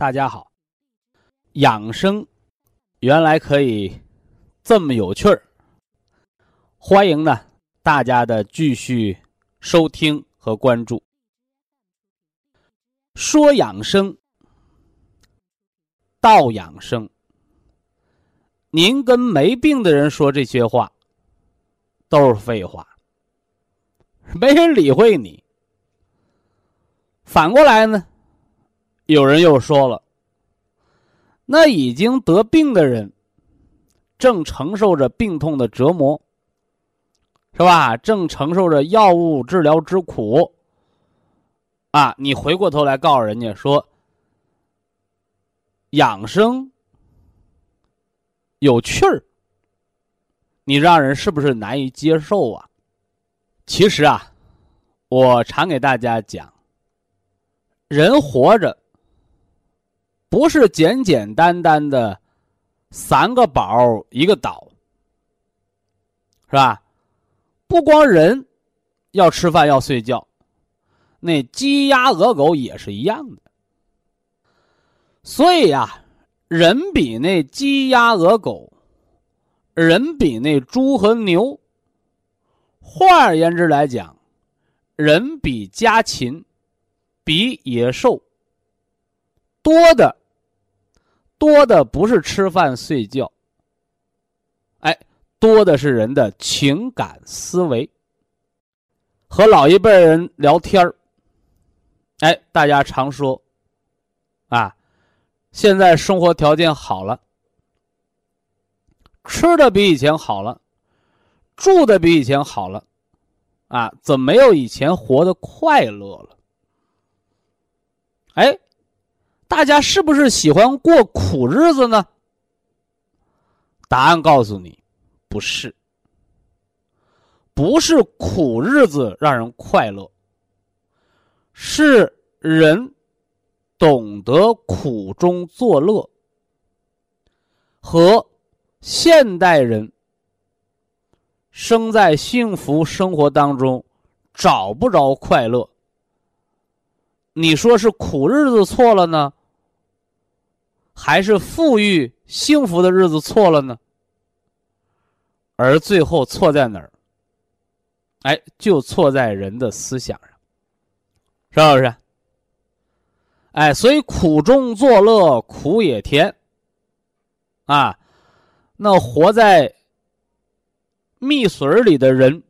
大家好，养生原来可以这么有趣儿。欢迎呢大家的继续收听和关注。说养生，道养生。您跟没病的人说这些话，都是废话，没人理会你。反过来呢？有人又说了：“那已经得病的人，正承受着病痛的折磨，是吧？正承受着药物治疗之苦。啊，你回过头来告诉人家说，养生有趣儿，你让人是不是难以接受啊？其实啊，我常给大家讲，人活着。”不是简简单单的三个饱一个倒，是吧？不光人要吃饭要睡觉，那鸡鸭鹅狗也是一样的。所以呀，人比那鸡鸭鹅狗，人比那猪和牛。换而言之来讲，人比家禽，比野兽多的。多的不是吃饭睡觉，哎，多的是人的情感思维。和老一辈人聊天儿，哎，大家常说，啊，现在生活条件好了，吃的比以前好了，住的比以前好了，啊，怎么没有以前活得快乐了？哎。大家是不是喜欢过苦日子呢？答案告诉你，不是。不是苦日子让人快乐，是人懂得苦中作乐，和现代人生在幸福生活当中找不着快乐。你说是苦日子错了呢？还是富裕幸福的日子错了呢？而最后错在哪儿？哎，就错在人的思想上，是不是？哎，所以苦中作乐，苦也甜。啊，那活在蜜水里的人，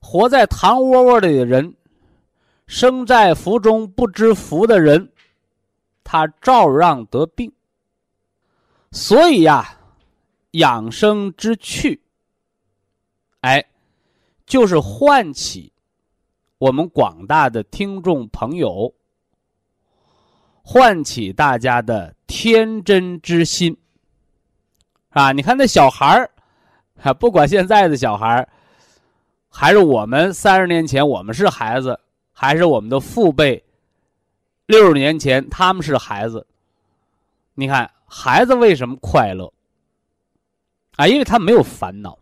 活在糖窝窝里的人，生在福中不知福的人。他照样得病，所以呀，养生之趣，哎，就是唤起我们广大的听众朋友，唤起大家的天真之心，啊！你看那小孩儿，不管现在的小孩儿，还是我们三十年前我们是孩子，还是我们的父辈。六十年前，他们是孩子。你看，孩子为什么快乐？啊，因为他没有烦恼，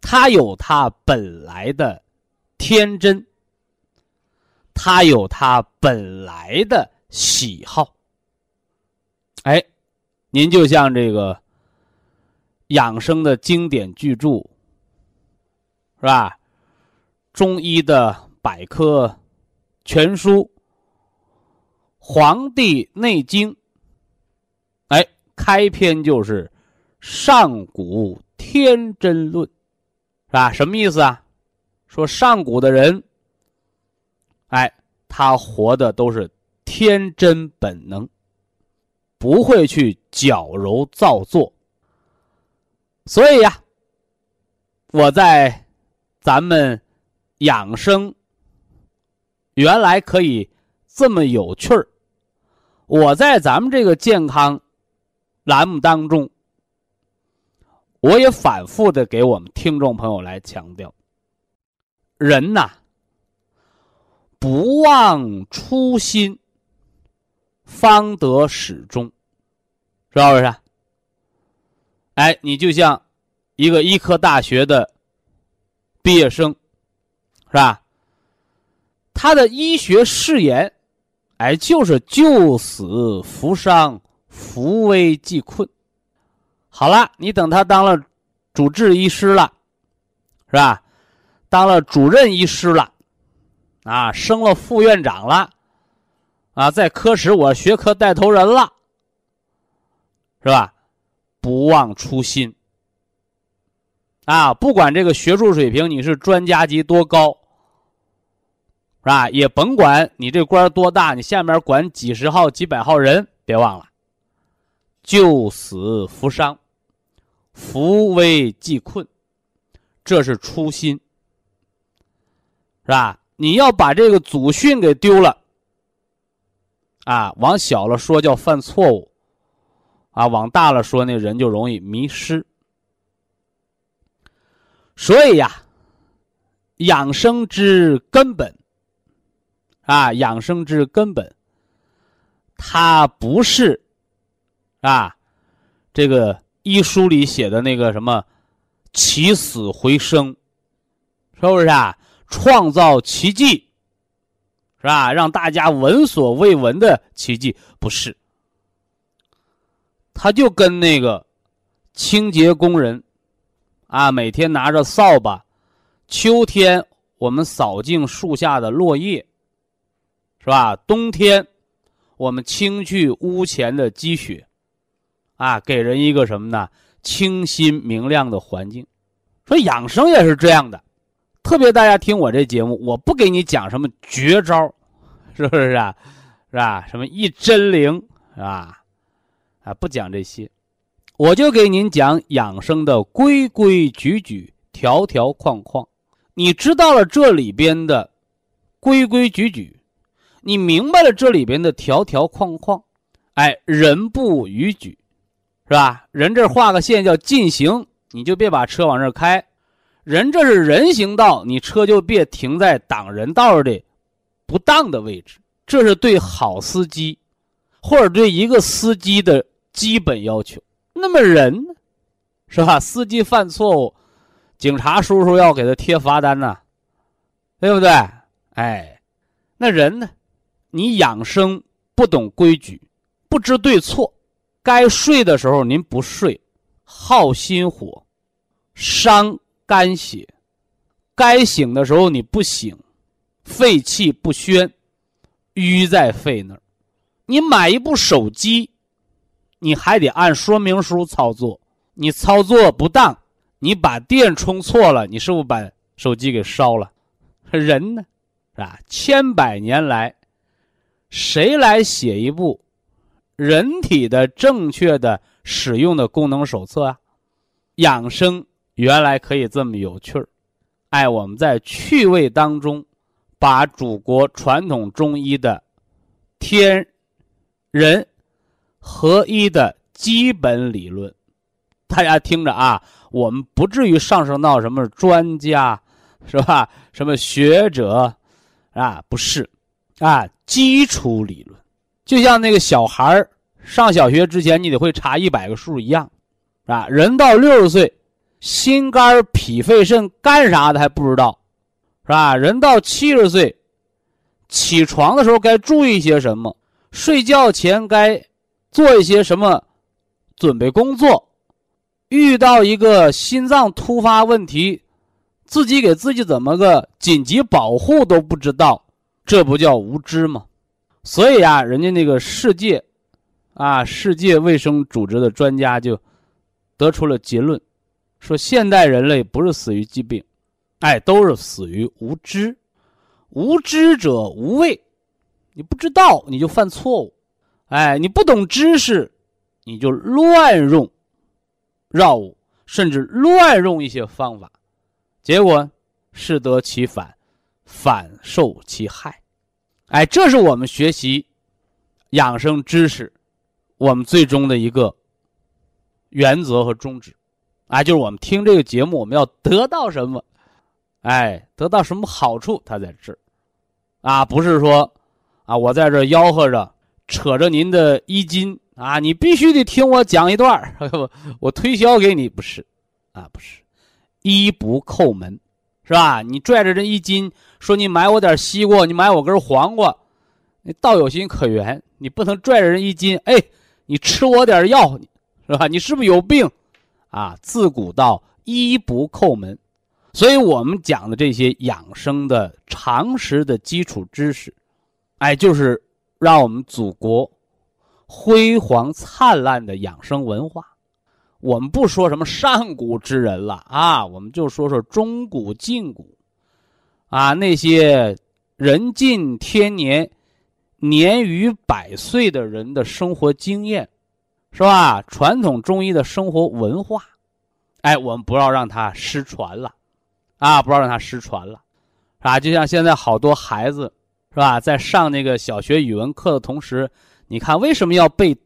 他有他本来的天真，他有他本来的喜好。哎，您就像这个养生的经典巨著，是吧？中医的百科全书。《黄帝内经》，哎开篇就是上古天真论，是吧？什么意思啊？说上古的人，哎，他活的都是天真本能，不会去矫揉造作。所以呀，我在咱们养生原来可以这么有趣儿。我在咱们这个健康栏目当中，我也反复的给我们听众朋友来强调。人呐，不忘初心，方得始终，是不是？哎，你就像一个医科大学的毕业生，是吧？他的医学誓言，哎，就是救死扶伤，扶危济困。好了，你等他当了主治医师了，是吧？当了主任医师了，啊，升了副院长了，啊，在科室我学科带头人了，是吧？不忘初心，啊，不管这个学术水平你是专家级多高，是吧？也甭管你这官多大，你下面管几十号、几百号人，别忘了，救死扶伤，扶危济困，这是初心。是吧？你要把这个祖训给丢了，啊，往小了说叫犯错误，啊，往大了说那人就容易迷失。所以呀，养生之根本，啊，养生之根本，它不是，啊，这个医书里写的那个什么起死回生，是不是啊？创造奇迹，是吧？让大家闻所未闻的奇迹，不是？他就跟那个清洁工人啊，每天拿着扫把，秋天我们扫净树下的落叶，是吧？冬天我们清去屋前的积雪，啊，给人一个什么呢？清新明亮的环境。说养生也是这样的。特别大家听我这节目，我不给你讲什么绝招，是不是啊？是吧？什么一针灵，是吧？啊，不讲这些，我就给您讲养生的规规矩矩、条条框框。你知道了这里边的规规矩矩，你明白了这里边的条条框框，哎，人不逾矩，是吧？人这画个线叫禁行，你就别把车往这开。人这是人行道，你车就别停在挡人道的不当的位置。这是对好司机，或者对一个司机的基本要求。那么人呢，是吧？司机犯错误，警察叔叔要给他贴罚单呢，对不对？哎，那人呢？你养生不懂规矩，不知对错，该睡的时候您不睡，耗心火，伤。肝血，该醒的时候你不醒，肺气不宣，淤在肺那儿。你买一部手机，你还得按说明书操作。你操作不当，你把电充错了，你是不是把手机给烧了？人呢，是吧？千百年来，谁来写一部人体的正确的使用的功能手册啊？养生。原来可以这么有趣儿，哎，我们在趣味当中，把祖国传统中医的天人合一的基本理论，大家听着啊，我们不至于上升到什么专家，是吧？什么学者啊？不是，啊，基础理论，就像那个小孩上小学之前，你得会查一百个数一样，啊，人到六十岁。心肝脾肺肾干啥的还不知道，是吧？人到七十岁，起床的时候该注意些什么？睡觉前该做一些什么准备工作？遇到一个心脏突发问题，自己给自己怎么个紧急保护都不知道，这不叫无知吗？所以啊，人家那个世界啊，世界卫生组织的专家就得出了结论，说现代人类不是死于疾病，哎，都是死于无知。无知者无畏，你不知道你就犯错误，哎，你不懂知识，你就乱用药物，甚至乱用一些方法，结果适得其反，反受其害。哎，这是我们学习养生知识，我们最终的一个原则和宗旨，啊，就是我们听这个节目，我们要得到什么？哎，得到什么好处？它在这儿。啊，不是说，啊，我在这吆喝着，扯着您的衣襟啊，你必须得听我讲一段我 我推销给你，不是，啊，不是，衣不叩门，是吧？你拽着这衣襟，说你买我点西瓜，你买我根黄瓜，你倒有心可原。你不能拽着人一斤，哎，你吃我点药，是吧？你是不是有病？啊，自古道医不叩门。所以我们讲的这些养生的常识的基础知识，哎，就是让我们祖国辉煌灿烂的养生文化。我们不说什么上古之人了啊，我们就说说中古、近古，啊，那些人近天年、年逾百岁的人的生活经验，是吧？传统中医的生活文化，哎，我们不要让它失传了。啊，不要让它失传了，啊，就像现在好多孩子，是吧，在上那个小学语文课的同时，你看为什么要背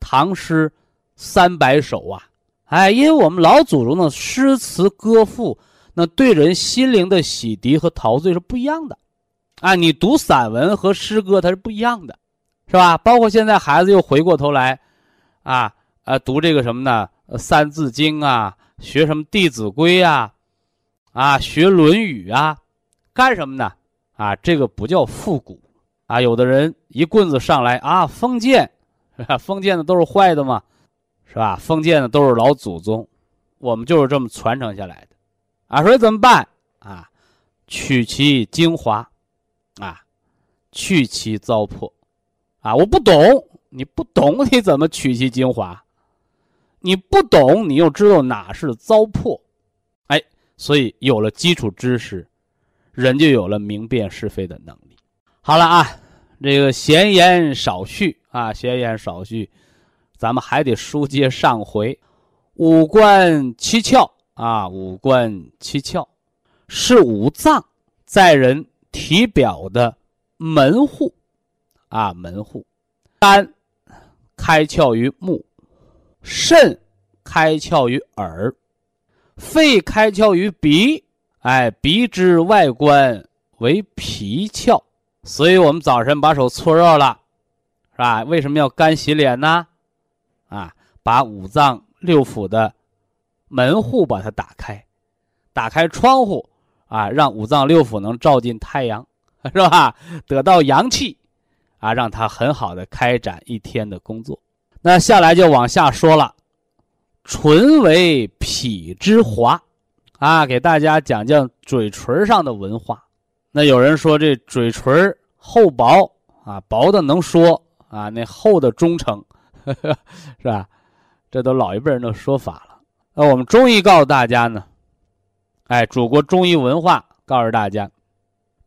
唐诗三百首啊？哎，因为我们老祖宗的诗词歌赋，那对人心灵的洗涤和陶醉是不一样的，啊，你读散文和诗歌它是不一样的，是吧？包括现在孩子又回过头来，啊，呃，读这个什么呢？《三字经》啊，学什么《弟子规》啊。啊，学《论语》啊，干什么呢？啊，这个不叫复古，啊，有的人一棍子上来啊，封建，封建的都是坏的嘛，是吧？封建的都是老祖宗，我们就是这么传承下来的，啊，所以怎么办？啊，取其精华，啊，去其糟粕，啊，我不懂，你不懂你怎么取其精华？你不懂，你又知道哪是糟粕？哎所以有了基础知识，人就有了明辨是非的能力。好了啊，这个闲言少叙啊，闲言少叙，咱们还得书接上回。五官七窍啊，五官七窍是五脏在人体表的门户啊，门户。肝开窍于目，肾开窍于耳。肺开窍于鼻，哎，鼻之外观为脾窍，所以我们早晨把手搓热了，是吧？为什么要干洗脸呢？啊，把五脏六腑的门户把它打开，打开窗户啊，让五脏六腑能照进太阳，是吧？得到阳气，啊，让它很好的开展一天的工作。那下来就往下说了。唇为脾之华，啊，给大家讲讲嘴唇上的文化。那有人说这嘴唇厚薄啊，薄的能说啊，那厚的忠诚，是吧？这都老一辈人的说法了。那我们中医告诉大家呢，哎，祖国中医文化告诉大家，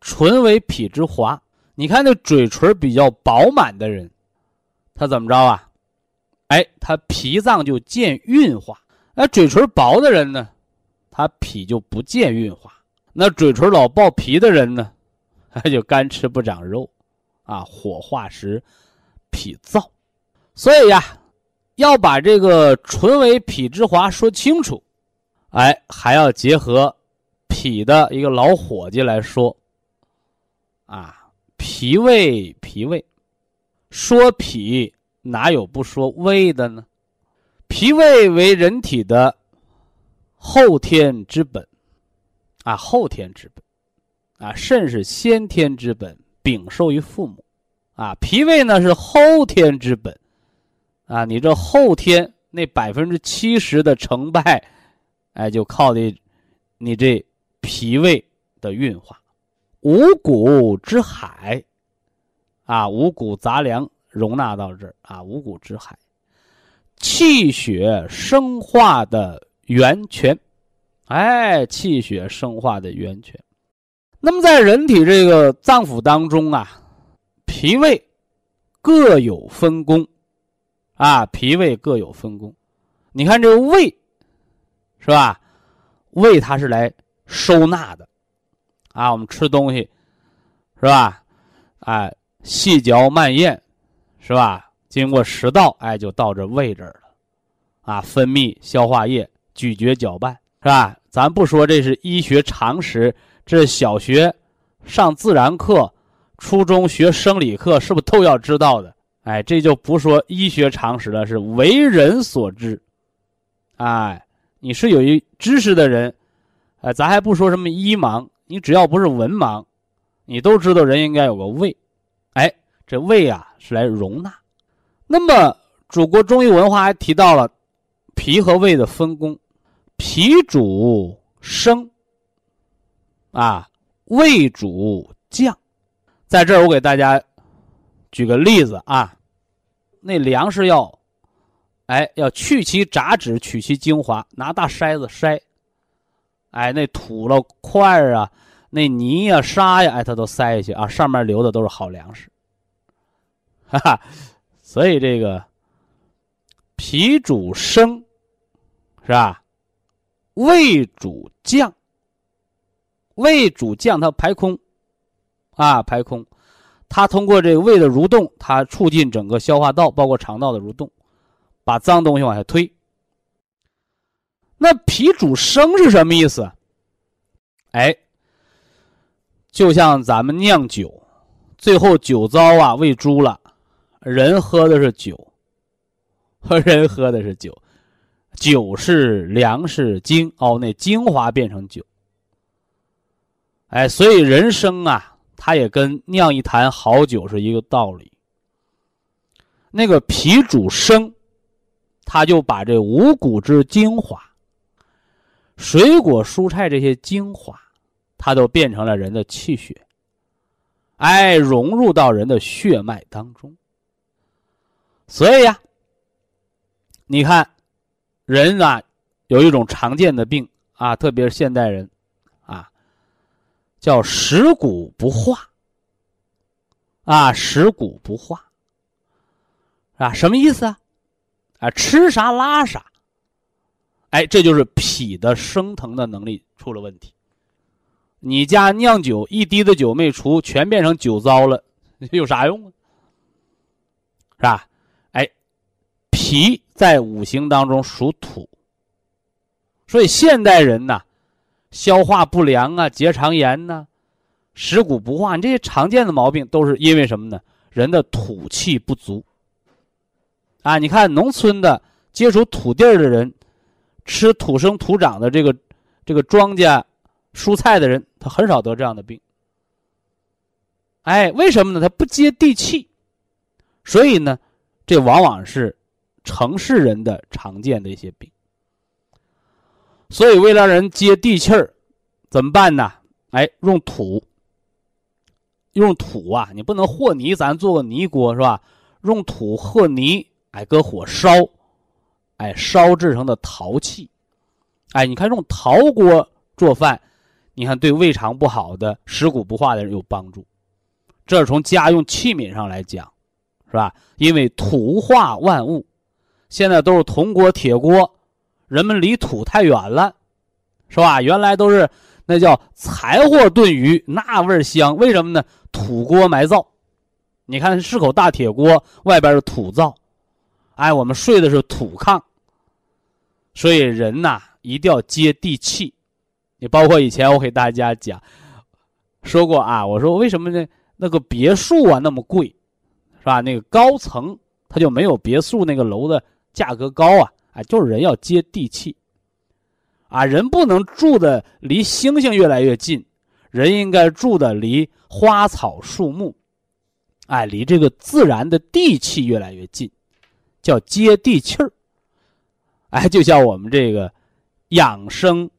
唇为脾之华。你看那嘴唇比较饱满的人，他怎么着啊？哎，他脾脏就见运化，那嘴唇薄的人呢，他脾就不见运化。那嘴唇老爆皮的人呢，他就干吃不长肉，啊，火化时脾燥。所以呀，要把这个唇为脾之华说清楚，哎，还要结合脾的一个老伙计来说，啊，脾胃，脾胃，说脾。哪有不说胃的呢？脾胃为人体的后天之本，啊，后天之本，啊，肾是先天之本，禀受于父母，啊，脾胃呢是后天之本，啊，你这后天那百分之七十的成败，哎，就靠的你这脾胃的运化，五谷之海，啊，五谷杂粮。容纳到这儿啊，五谷之海，气血生化的源泉，哎，气血生化的源泉。那么在人体这个脏腑当中啊，脾胃各有分工，啊，脾胃各有分工。你看这个胃，是吧？胃它是来收纳的，啊，我们吃东西，是吧？哎，细嚼慢咽，是吧？经过食道，哎，就到这胃这儿了，啊，分泌消化液，咀嚼搅拌，是吧？咱不说这是医学常识，这小学上自然课，初中学生理课，是不是都要知道的？哎，这就不说医学常识了，是为人所知。哎，你是有一知识的人。哎，咱还不说什么医盲，你只要不是文盲，你都知道人应该有个胃。哎，这胃啊是来容纳。那么，祖国中医文化还提到了脾和胃的分工，脾主升，啊，胃主降。在这儿，我给大家举个例子啊，那粮食要，哎，要去其杂质，取其精华，拿大筛子筛。哎，那土了块儿啊，那泥呀、沙呀，哎，它都塞下去啊，上面留的都是好粮食，哈哈。所以这个脾主升，是吧？胃主降，胃主降，它排空，啊，排空，它通过这个胃的蠕动，它促进整个消化道，包括肠道的蠕动，把脏东西往下推。那脾主升是什么意思？哎，就像咱们酿酒，最后酒糟啊喂猪了，人喝的是酒，和 人喝的是酒，酒是粮食精哦，那精华变成酒。哎，所以人生啊，它也跟酿一坛好酒是一个道理。那个脾主升，他就把这五谷之精华。水果、蔬菜这些精华，它都变成了人的气血，哎，融入到人的血脉当中。所以呀，你看，人啊，有一种常见的病啊，特别是现代人，叫食谷不化。啊，食谷不化，啊，什么意思啊？啊，吃啥拉啥。哎，这就是脾的升腾的能力出了问题。你家酿酒一滴的酒没出，全变成酒糟了，有啥用啊？是吧？哎，脾在五行当中属土，所以现代人呐，消化不良啊，结肠炎呐，食谷不化，你这些常见的毛病都是因为什么呢？人的土气不足。啊，你看农村的接触土地的人。吃土生土长的这个这个庄稼蔬菜的人，他很少得这样的病。哎，为什么呢？他不接地气，所以呢，这往往是城市人的常见的一些病。所以，为了让人接地气儿，怎么办呢？哎，用土，用土啊！你不能和泥，咱做个泥锅是吧？用土和泥，哎，搁火烧。哎，烧制成的陶器，哎，你看用陶锅做饭，你看对胃肠不好的、食谷不化的人有帮助。这是从家用器皿上来讲，是吧？因为土化万物，现在都是铜锅、铁锅，人们离土太远了，是吧？原来都是那叫柴火炖鱼，那味儿香。为什么呢？土锅埋灶，你看是口大铁锅，外边是土灶，哎，我们睡的是土炕。所以人呐，一定要接地气。你包括以前我给大家讲说过啊，我说为什么呢？那个别墅啊那么贵，是吧？那个高层它就没有别墅那个楼的价格高啊。哎，就是人要接地气啊，人不能住的离星星越来越近，人应该住的离花草树木，哎，离这个自然的地气越来越近，叫接地气儿。哎，就像我们这个养生，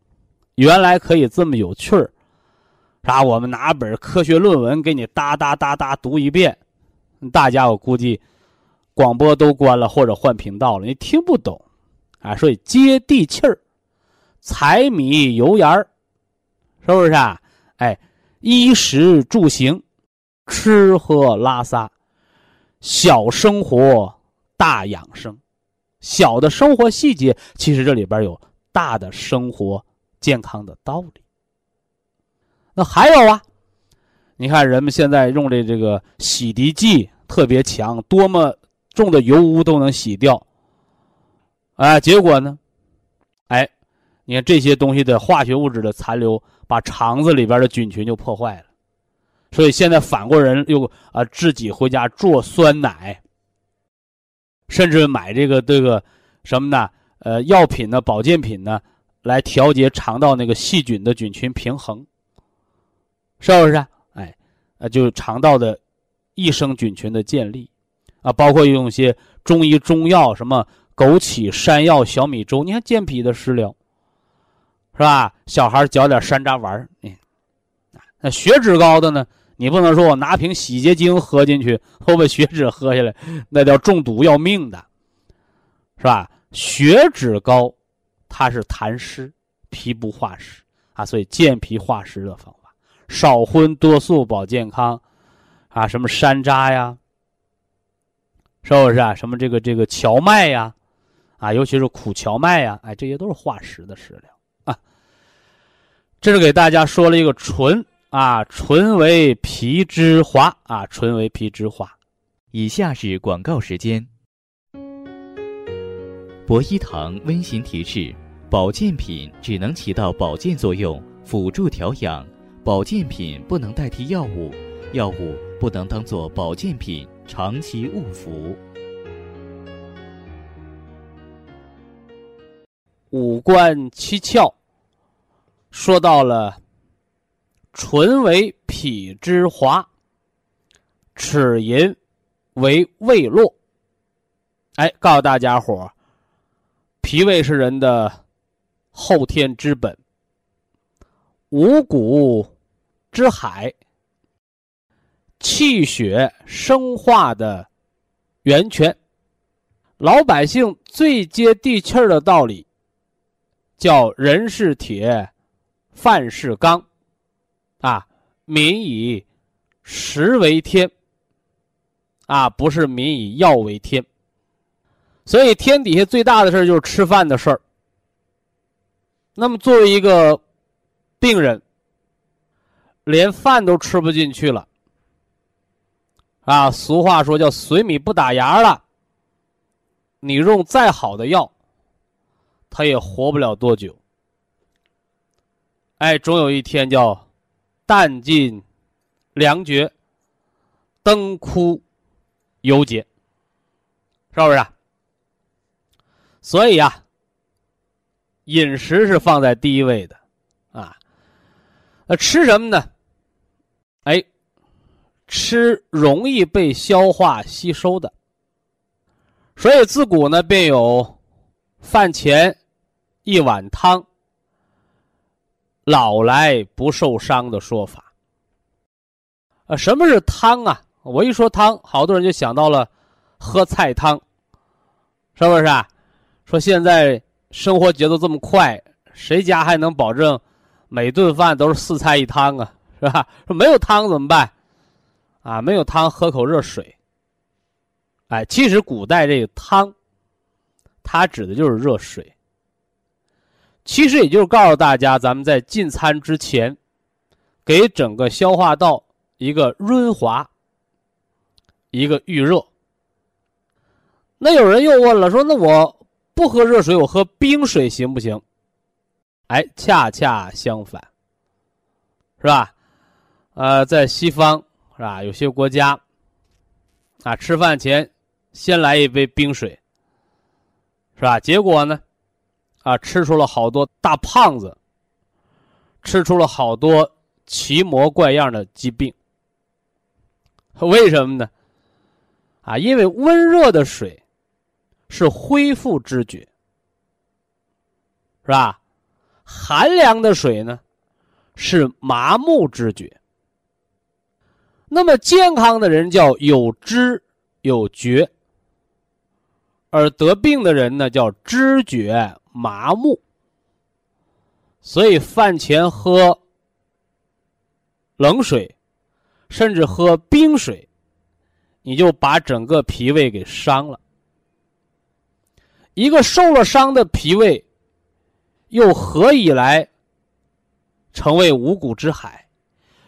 原来可以这么有趣儿，啥？我们拿本科学论文给你哒哒哒哒读一遍，大家我估计广播都关了或者换频道了，你听不懂，啊，所以接地气儿，柴米油盐儿，是不是啊？哎，衣食住行，吃喝拉撒，小生活大养生，小的生活细节，其实这里边有大的生活健康的道理。那还有啊，你看人们现在用的这个洗涤剂特别强，多么重的油污都能洗掉。啊，结果呢，哎，你看这些东西的化学物质的残留，把肠子里边的菌群就破坏了。所以现在反过人又啊自己回家做酸奶，甚至买这个这个什么呢？呃，药品呢，保健品呢，来调节肠道那个细菌的菌群平衡。是不是？哎，呃，就是肠道的益生菌群的建立，啊，包括用一些中医中药，什么枸杞、山药、小米粥，你看健脾的食疗，是吧？小孩嚼点山楂丸儿，嗯，那血脂高的呢，你不能说我拿瓶洗洁精喝进去，后把血脂喝下来，那叫中毒要命的，是吧？血脂高，它是痰湿，脾不化湿啊，所以健脾化湿的方法。少荤多素保健康，啊，什么山楂呀，是不是啊？什么这个这个荞麦呀，啊，尤其是苦荞麦呀，哎，这些都是化食的食疗啊。这是给大家说了一个纯啊，纯为皮之滑啊，纯为皮之滑。以下是广告时间。博一堂温馨提示：保健品只能起到保健作用，辅助调养。保健品不能代替药物，药物不能当做保健品长期误服。五官七窍说到了，唇为脾之华，齿龈为胃络。哎，告诉大家伙脾胃是人的后天之本。五谷之海，气血生化的源泉。老百姓最接地气儿的道理，叫人是铁，饭是钢，啊，民以食为天，啊，不是民以药为天。所以天底下最大的事就是吃饭的事儿。那么作为一个。病人连饭都吃不进去了，啊，俗话说叫水米不打牙了。你用再好的药，他也活不了多久。哎，总有一天叫弹尽粮绝，灯枯油竭，是不是？所以呀，饮食是放在第一位的。啊那吃什么呢？哎，吃容易被消化吸收的。所以自古呢便有“饭前一碗汤，老来不受伤”的说法。啊，什么是汤啊？我一说汤，好多人就想到了喝菜汤，是不是啊？说现在生活节奏这么快，谁家还能保证？每顿饭都是四菜一汤啊，是吧？说没有汤怎么办？啊，没有汤喝口热水。哎，其实古代这个汤，它指的就是热水。其实也就是告诉大家，咱们在进餐之前，给整个消化道一个润滑，一个预热。那有人又问了，说那我不喝热水，我喝冰水行不行？哎，恰恰相反，是吧？呃，在西方是吧？有些国家啊，吃饭前先来一杯冰水，是吧？结果呢，啊，吃出了好多大胖子，吃出了好多奇模怪样的疾病。为什么呢？啊，因为温热的水是恢复知觉，是吧？寒凉的水呢，是麻木知觉。那么健康的人叫有知有觉，而得病的人呢，叫知觉麻木。所以饭前喝冷水，甚至喝冰水，你就把整个脾胃给伤了。一个受了伤的脾胃，又何以来成为五谷之海？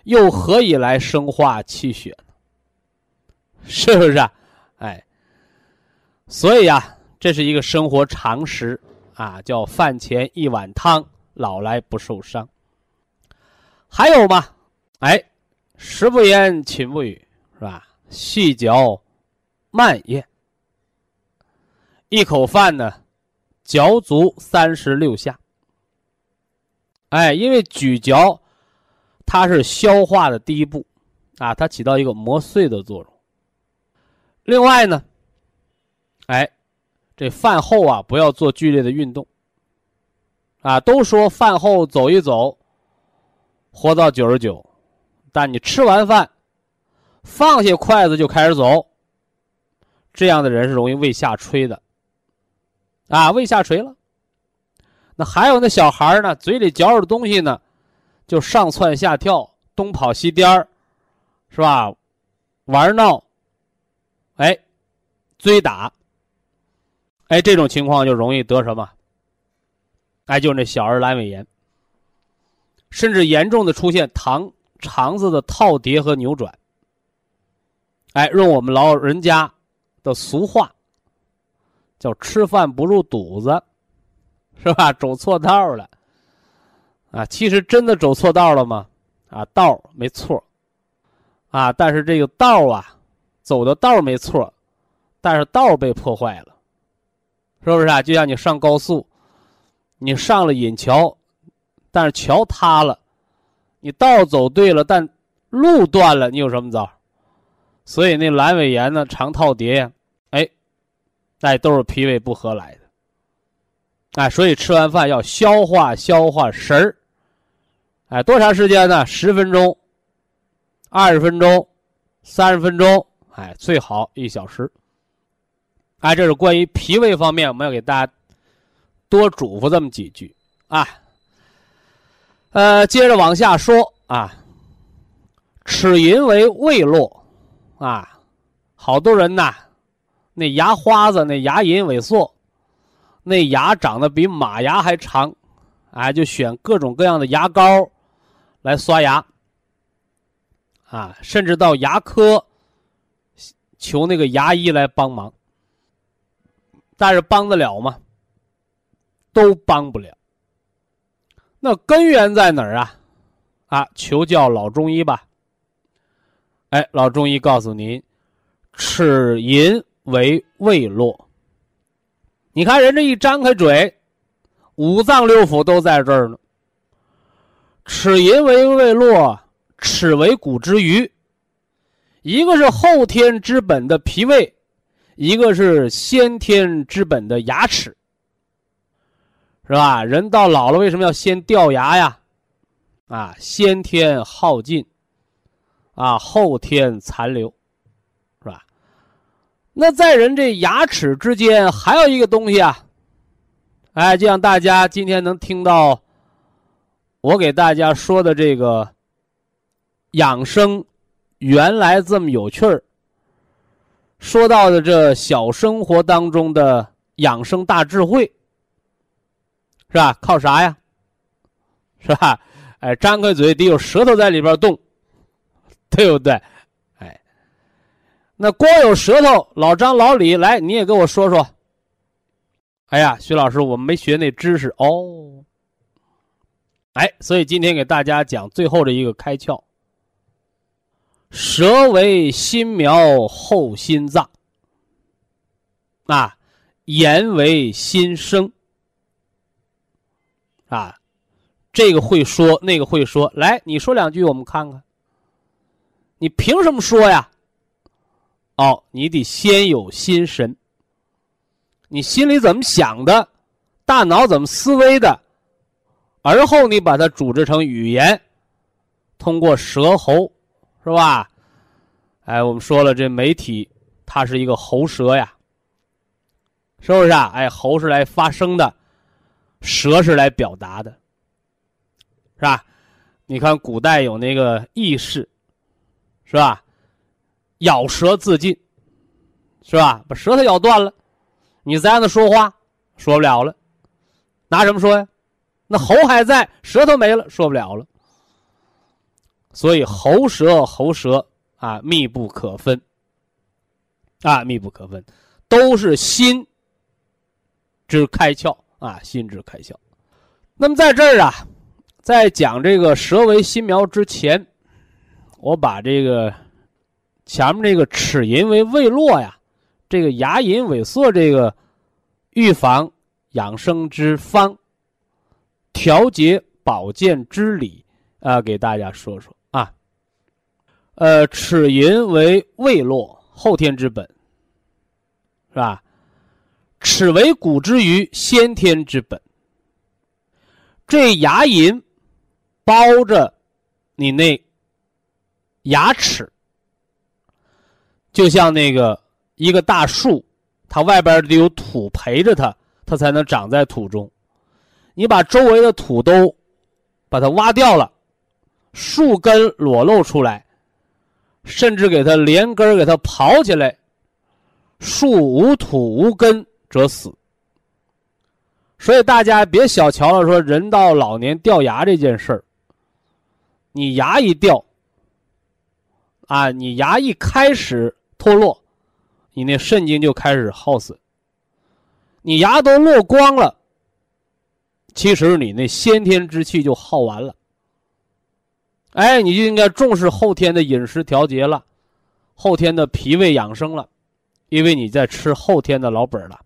又何以来生化气血呢？是不是啊？哎，所以呀，这是一个生活常识啊，叫饭前一碗汤，老来不受伤。还有嘛，哎，食不言，寝不语，是吧？细嚼慢咽，一口饭呢，嚼足三十六下。哎，因为咀嚼。它是消化的第一步，啊，它起到一个磨碎的作用。另外呢，哎，这饭后啊不要做剧烈的运动。啊，都说饭后走一走，活到九十九，但你吃完饭，放下筷子就开始走，这样的人是容易胃下垂的。啊，胃下垂了。那还有那小孩呢，嘴里嚼着东西呢。就上蹿下跳，东跑西颠儿，是吧？玩闹，哎，追打，哎，这种情况就容易得什么？哎，就那小儿阑尾炎，甚至严重的出现肠肠子的套叠和扭转。哎，用我们老人家的俗话，叫吃饭不入肚子，是吧？走错道了。啊，其实真的走错道了吗？啊，道没错，啊，但是这个道啊，走的道没错，但是道被破坏了，是不是啊？就像你上高速，你上了引桥，但是桥塌了，你道走对了，但路断了，你有什么招？所以那阑尾炎呢，肠套叠呀，哎，那都是脾胃不和来的。哎，所以吃完饭要消化消化食儿。哎，多长时间呢？十分钟、二十分钟、三十分钟，哎，最好一小时。哎，这是关于脾胃方面，我们要给大家多嘱咐这么几句啊。呃，接着往下说啊，齿龈为胃络啊，好多人呐，那牙花子、那牙龈萎缩，那牙长得比马牙还长，哎，就选各种各样的牙膏。来刷牙，啊，甚至到牙科求那个牙医来帮忙，但是帮得了吗？都帮不了。那根源在哪儿啊？啊，求教老中医吧。哎，老中医告诉您，齿龈为胃络。你看人这一张开嘴，五脏六腑都在这儿呢。齿龈为胃络，齿为骨之余。一个是后天之本的脾胃，一个是先天之本的牙齿，是吧？人到老了为什么要先掉牙呀？啊，先天耗尽，啊，后天残留，是吧？那在人这牙齿之间还有一个东西啊，哎，就像大家今天能听到。我给大家说的这个养生，原来这么有趣儿。说到的这小生活当中的养生大智慧，是吧？靠啥呀？是吧？哎，张开嘴得有舌头在里边动，对不对？哎，那光有舌头，老张、老李来，你也跟我说说。哎呀，徐老师，我们没学那知识哦。哎，所以今天给大家讲最后的一个开窍。舌为心苗后心脏，啊，言为心声，啊，这个会说，那个会说，来，你说两句，我们看看。你凭什么说呀？哦，你得先有心神，你心里怎么想的，大脑怎么思维的。而后你把它组织成语言，通过舌喉，是吧？哎，我们说了，这媒体它是一个喉舌呀，是不是啊？哎，喉是来发声的，舌是来表达的，是吧？你看古代有那个义士，是吧？咬舌自尽，是吧？把舌头咬断了，你再让他说话，说不了了，拿什么说呀？那喉还在，舌头没了，说不了了。所以喉舌喉舌啊，密不可分。啊，密不可分，都是心之开窍啊，心之开窍。那么在这儿啊，在讲这个舌为心苗之前，我把这个前面这个齿龈为未落呀，这个牙龈萎缩这个预防养生之方、调节保健之理啊，给大家说说。呃，齿龈为未落。后天之本，是吧？齿为骨之余，先天之本。这牙龈包着你那牙齿，就像那个一个大树，它外边得有土陪着它，它才能长在土中。你把周围的土都把它挖掉了，树根裸露出来。甚至给它连根给它刨起来，树无土无根则死。所以大家别小瞧了，说人到老年掉牙这件事儿。你牙一掉，啊，你牙一开始脱落，你那肾精就开始耗损。你牙都落光了，其实你那先天之气就耗完了。哎，你就应该重视后天的饮食调节了，后天的脾胃养生了，因为你在吃后天的老本了，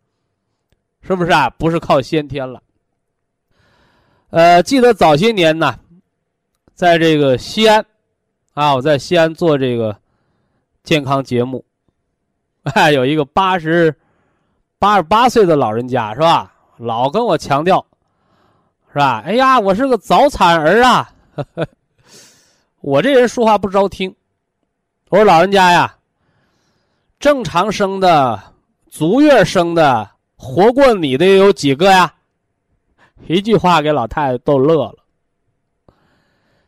是不是啊？不是靠先天了。呃，记得早些年呢，在这个西安，啊，我在西安做这个健康节目，哎，有一个八十八十八岁的老人家是吧？老跟我强调，是吧？哎呀，我是个早产儿啊。我这人说话不招听，我说老人家呀，正常生的、足月生的，活过你的有几个呀？一句话给老太太逗乐了。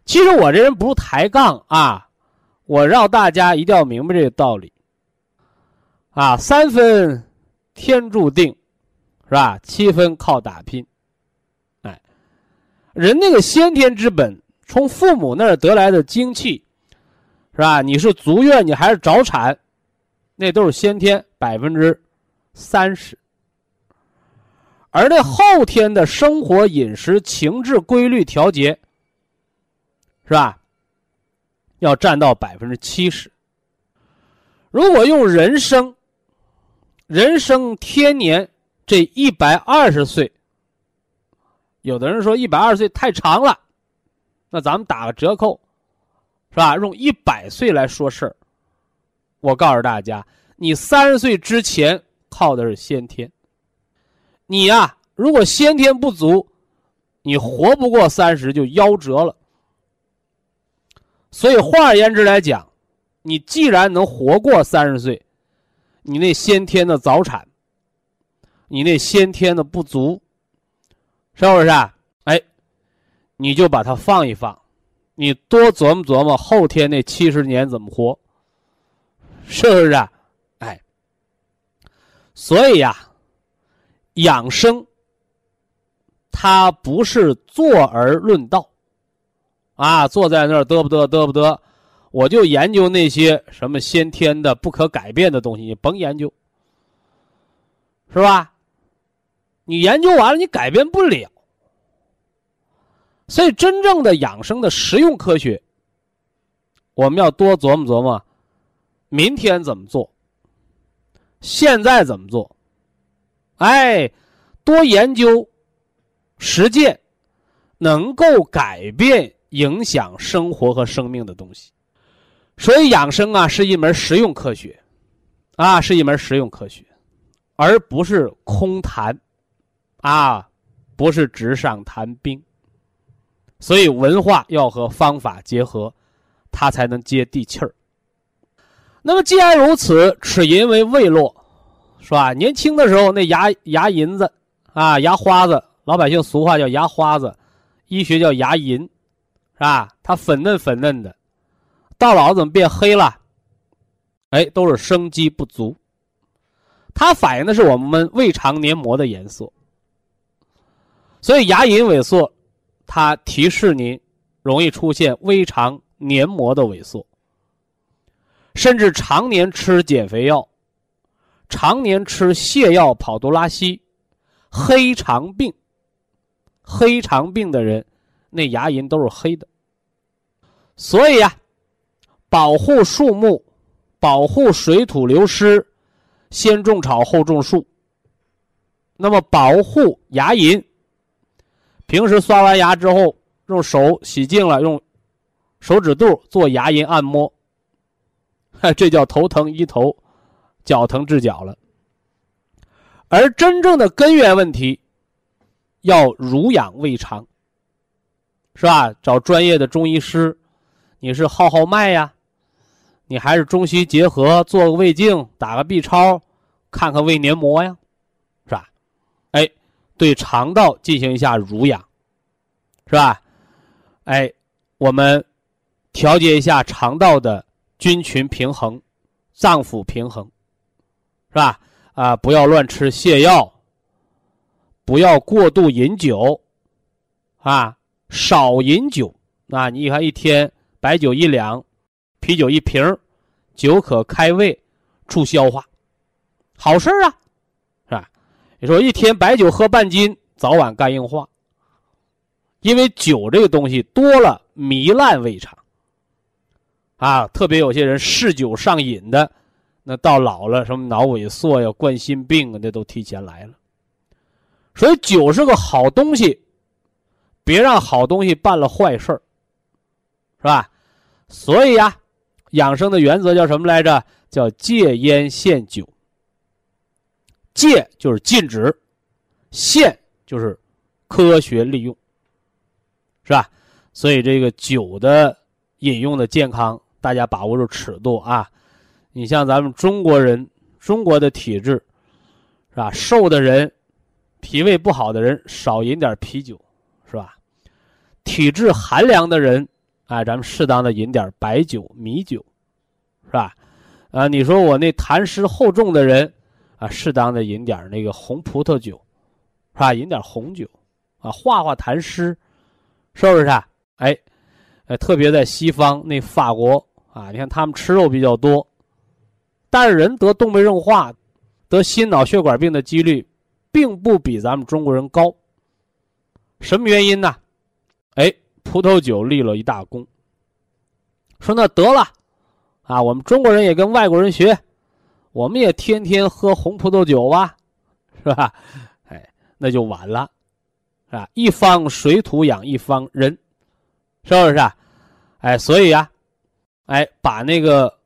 其实我这人不是抬杠啊，我让大家一定要明白这个道理。啊，三分天注定，是吧？七分靠打拼。哎，人那个先天之本。从父母那儿得来的精气，是吧？你是足月，你还是早产，那都是先天百分之三十，而那后天的生活、饮食、情志规律调节，是吧？要占到百分之七十。如果用人生，人生天年这一百二十岁，有的人说一百二十岁太长了。那咱们打个折扣，是吧？用一百岁来说事儿。我告诉大家，你三十岁之前靠的是先天。你呀，如果先天不足，你活不过三十就夭折了。所以换而言之来讲，你既然能活过三十岁，你那先天的早产，你那先天的不足，是不是？啊？你就把它放一放，你多琢磨琢磨后天那七十年怎么活，是不是？啊？哎，所以呀，养生它不是坐而论道，啊，坐在那儿嘚不嘚嘚不嘚，我就研究那些什么先天的不可改变的东西，你甭研究，是吧？你研究完了，你改变不了。所以，真正的养生的实用科学，我们要多琢磨琢磨，明天怎么做，现在怎么做，哎，多研究、实践，能够改变、影响生活和生命的东西。所以，养生啊，是一门实用科学，啊，是一门实用科学，而不是空谈，啊，不是纸上谈兵。所以文化要和方法结合，它才能接地气儿。那么既然如此，齿龈为未落，是吧？年轻的时候那牙牙龈子啊，牙花子，老百姓俗话叫牙花子，医学叫牙龈，是吧？它粉嫩粉嫩的，到老怎么变黑了？哎，都是生机不足。它反映的是我们胃肠黏膜的颜色，所以牙龈萎缩，它提示您容易出现胃肠黏膜的萎缩，甚至常年吃减肥药，常年吃泻药、跑肚拉稀，黑肠病。黑肠病的人，那牙龈都是黑的。所以呀，保护树木，保护水土流失。先种草后种树。那么保护牙龈，平时刷完牙之后，用手洗净了，用手指肚做牙龈按摩，这叫头疼医头，脚疼治脚了。而真正的根源问题，要濡养胃肠，是吧？找专业的中医师，你是号号脉呀？你还是中西结合，做个胃镜，打个 B 超，看看胃黏膜呀，是吧？哎，对肠道进行一下濡养，是吧？哎，我们调节一下肠道的菌群平衡、脏腑平衡，是吧？啊，不要乱吃泻药，不要过度饮酒，啊，少饮酒。啊，你看一天白酒一两。啤酒一瓶酒可开胃，助消化，好事啊，你说一天白酒喝半斤，早晚肝硬化。因为酒这个东西多了，糜烂胃肠。啊，特别有些人嗜酒上瘾的，那到老了，什么脑萎缩呀、冠心病啊，那都提前来了。所以酒是个好东西，别让好东西办了坏事是吧？所以呀。养生的原则叫什么来着？叫戒烟限酒。戒就是禁止，限就是科学利用，是吧？所以这个酒的饮用的健康，大家把握住尺度啊！你像咱们中国人，中国的体质，是吧？瘦的人，脾胃不好的人少饮点啤酒，是吧？体质寒凉的人。哎，咱们适当的饮点白酒、米酒，是吧？啊，你说我那痰湿厚重的人，啊，适当的饮点那个红葡萄酒，是吧？饮点红酒，啊，化化痰湿，是不是啊？哎，哎，特别在西方那法国啊，你看他们吃肉比较多，但是人得动脉硬化、得心脑血管病的几率，并不比咱们中国人高。什么原因呢？哎。葡萄酒立了一大功。说那得了，啊，我们中国人也跟外国人学，我们也天天喝红葡萄酒吧，是吧？哎，那就晚了，啊，一方水土养一方人，是不是啊？哎，所以呀，哎，把那个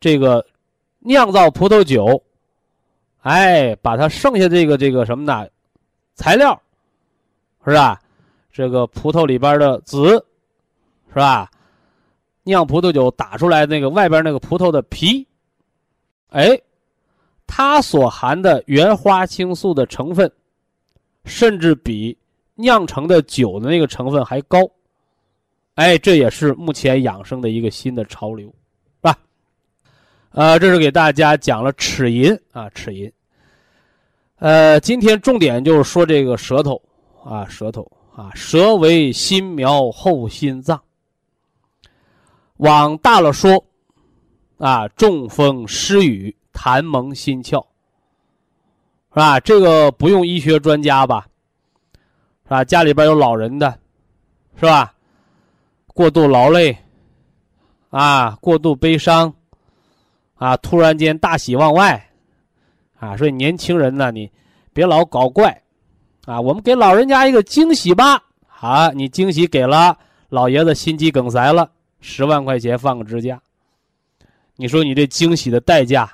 这个酿造葡萄酒，哎，把它剩下这个这个什么呢？材料，是吧？这个葡萄里边的籽，是吧？酿葡萄酒打出来那个外边那个葡萄的皮，哎，它所含的原花青素的成分，甚至比酿成的酒的那个成分还高。哎，这也是目前养生的一个新的潮流，是吧？呃，这是给大家讲了齿龈啊，齿龈。呃，今天重点就是说这个舌头啊，舌头。啊，舌为心苗后心脏。往大了说，啊，中风失语，痰蒙心窍，是吧？这个不用医学专家吧？是吧？家里边有老人的，是吧？过度劳累，啊，过度悲伤，啊，突然间大喜往外，啊，所以年轻人呢，你别老搞怪。啊，我们给老人家一个惊喜吧！好，你惊喜给了老爷子，心肌梗塞了，十万块钱放个支架。你说你这惊喜的代价，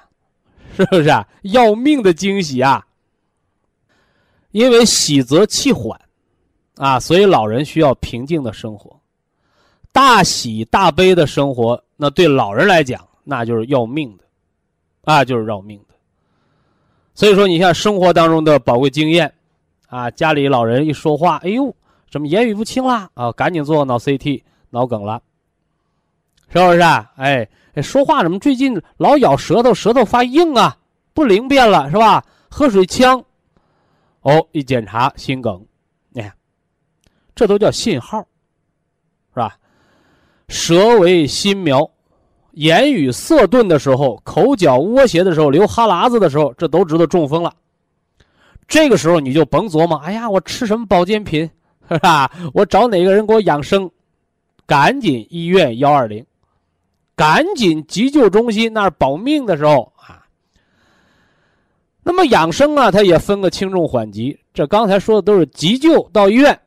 是不是啊？要命的惊喜啊！因为喜则气缓，啊，所以老人需要平静的生活。大喜大悲的生活，那对老人来讲，那就是要命的，啊，就是要命的。所以说，你像生活当中的宝贵经验，啊，家里老人一说话，哎呦，怎么言语不清啦？啊，赶紧做脑 CT，脑梗了，是不是啊？哎，哎说话怎么最近老咬舌头，舌头发硬啊，不灵便了，是吧？喝水呛，哦，一检查心梗，你看，这都叫信号，是吧？舌为心苗。言语色钝的时候，口角窝斜的时候，流哈喇子的时候，这都知道中风了。这个时候你就甭琢磨，哎呀，我吃什么保健品，是吧？我找哪个人给我养生？赶紧医院幺二零，赶紧急救中心那儿保命的时候啊。那么养生啊，它也分个轻重缓急。这刚才说的都是急救到医院。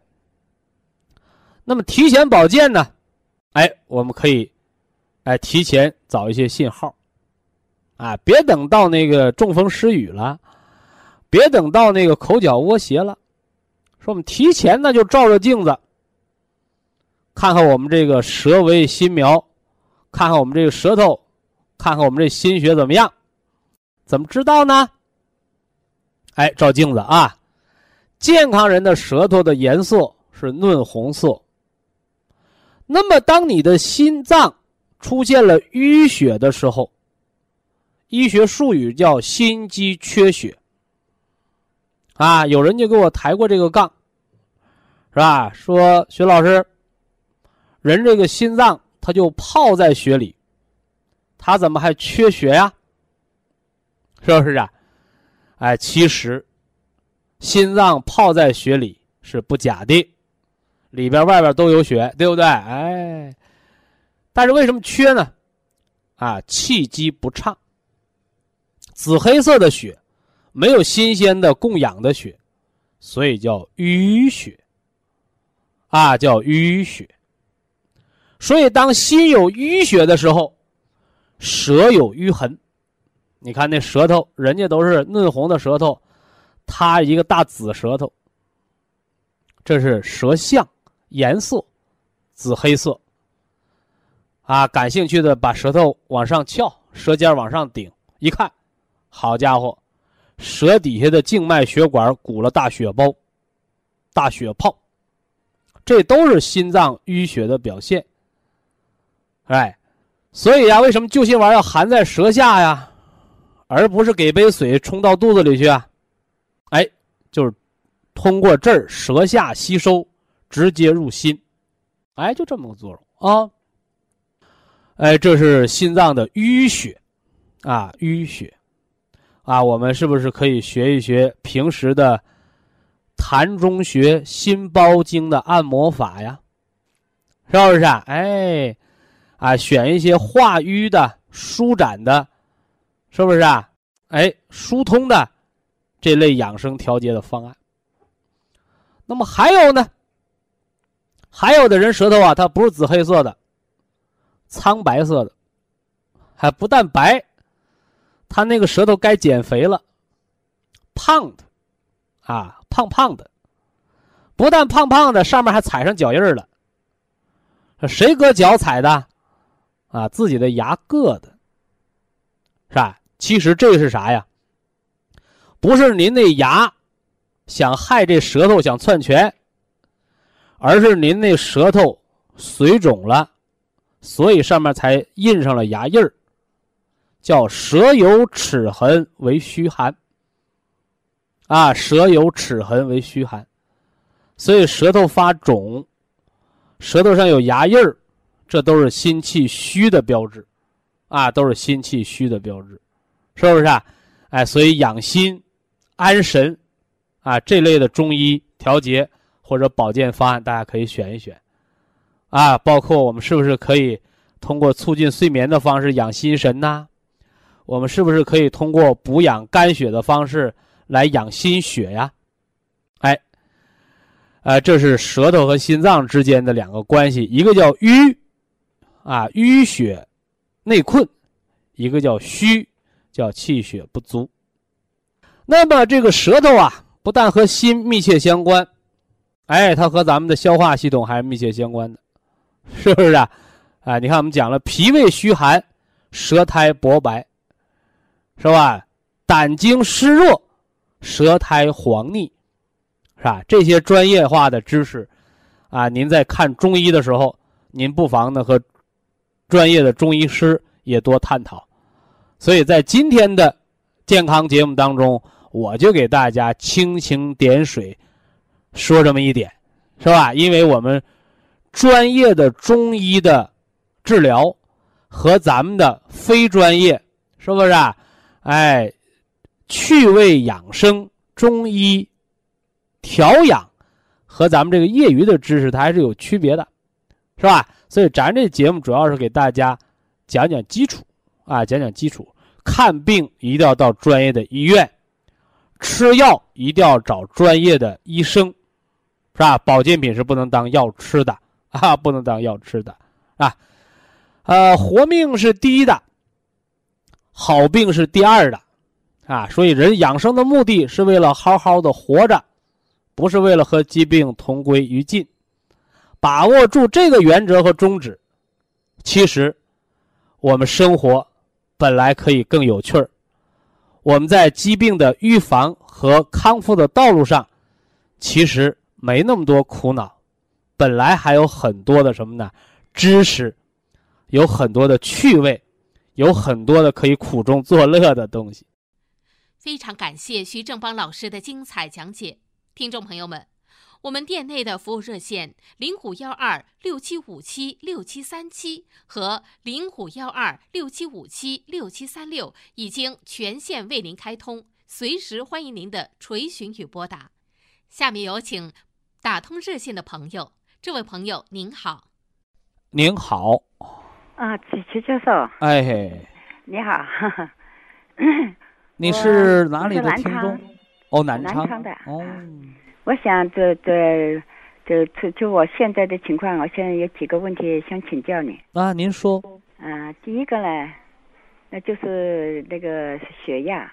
那么提前保健呢？哎，我们可以。哎，提前找一些信号，啊，别等到那个中风失语了，别等到那个口角窝斜了，说我们提前呢就照照镜子，看看我们这个舌为心苗，看看我们这个舌头，看看我们这心血怎么样？怎么知道呢？哎，照镜子啊，健康人的舌头的颜色是嫩红色。那么，当你的心脏出现了淤血的时候，医学术语叫心肌缺血。啊，有人就给我抬过这个杠，是吧？说徐老师，人这个心脏它就泡在血里，他怎么还缺血呀？是不是啊？哎，其实心脏泡在血里是不假的，里边外边都有血，对不对？哎。但是为什么缺呢？啊，气机不畅，紫黑色的血，没有新鲜的供氧的血，所以叫淤血。啊，叫淤血。所以当心有淤血的时候，舌有淤痕。你看那舌头，人家都是嫩红的舌头，他一个大紫舌头，这是舌象颜色，紫黑色。啊，感兴趣的把舌头往上翘，舌尖往上顶，一看，好家伙，舌底下的静脉血管鼓了大血包、大血泡，这都是心脏淤血的表现。哎，所以呀，为什么救心丸要含在舌下呀，而不是给杯水冲到肚子里去啊？哎，就是通过这儿舌下吸收，直接入心，哎，就这么个作用啊。哎，这是心脏的淤血，啊，淤血，啊，我们是不是可以学一学平时的痰中穴心包经的按摩法呀？是不是啊？哎，啊，选一些化瘀的、舒展的，是不是啊？哎，疏通的这类养生调节的方案。那么还有呢？还有的人舌头啊，它不是紫黑色的。苍白色的，还不但白，他那个舌头该减肥了，胖的，啊，胖胖的，不但胖胖的，上面还踩上脚印了。谁搁脚踩的？啊，自己的牙硌的，是吧？其实这是啥呀？不是您那牙想害这舌头想篡权，而是您那舌头水肿了。所以上面才印上了牙印儿，叫舌有齿痕为虚寒。啊，舌有齿痕为虚寒，所以舌头发肿，舌头上有牙印儿，这都是心气虚的标志，啊，都是心气虚的标志，是不是啊？哎，所以养心、安神，啊，这类的中医调节或者保健方案，大家可以选一选。啊，包括我们是不是可以通过促进睡眠的方式养心神呐？我们是不是可以通过补养肝血的方式来养心血呀？哎，呃，这是舌头和心脏之间的两个关系，一个叫瘀，啊淤血内困；一个叫虚，叫气血不足。那么这个舌头啊，不但和心密切相关，哎，它和咱们的消化系统还是密切相关的。是不是啊？啊，你看我们讲了，脾胃虚寒，舌苔薄白，是吧？胆经湿热、舌苔黄腻，是吧？这些专业化的知识，啊，您在看中医的时候，您不妨呢和专业的中医师也多探讨。所以在今天的健康节目当中，我就给大家蜻蜓点水说这么一点，是吧？因为我们专业的中医的治疗和咱们的非专业，是不是啊？哎，趣味养生中医调养和咱们这个业余的知识，它还是有区别的，是吧？所以咱这节目主要是给大家讲讲基础啊，讲讲基础。看病一定要到专业的医院，吃药一定要找专业的医生，是吧？保健品是不能当药吃的 啊，不能当药吃的啊。呃，活命是第一的，好病是第二的，啊，所以人养生的目的是为了好好的活着，不是为了和疾病同归于尽。把握住这个原则和宗旨，其实我们生活。本来可以更有趣儿，我们在疾病的预防和康复的道路上，其实没那么多苦恼，本来还有很多的什么呢？知识，有很多的趣味，有很多的可以苦中作乐的东西。非常感谢徐正邦老师的精彩讲解，听众朋友们。我们店内的服务热线零五幺二六七五七六七三七和零五幺二六七五七六七三六已经全线为您开通，随时欢迎您的垂询与拨打。下面有请打通热线的朋友，这位朋友您好。您好。啊，曲曲教授。哎。你好。你是哪里的听众？哦，南昌的。哦。我想这这这就就我现在的情况，我现在有几个问题想请教你。啊，您说。嗯，第一个呢，那就是那个血压，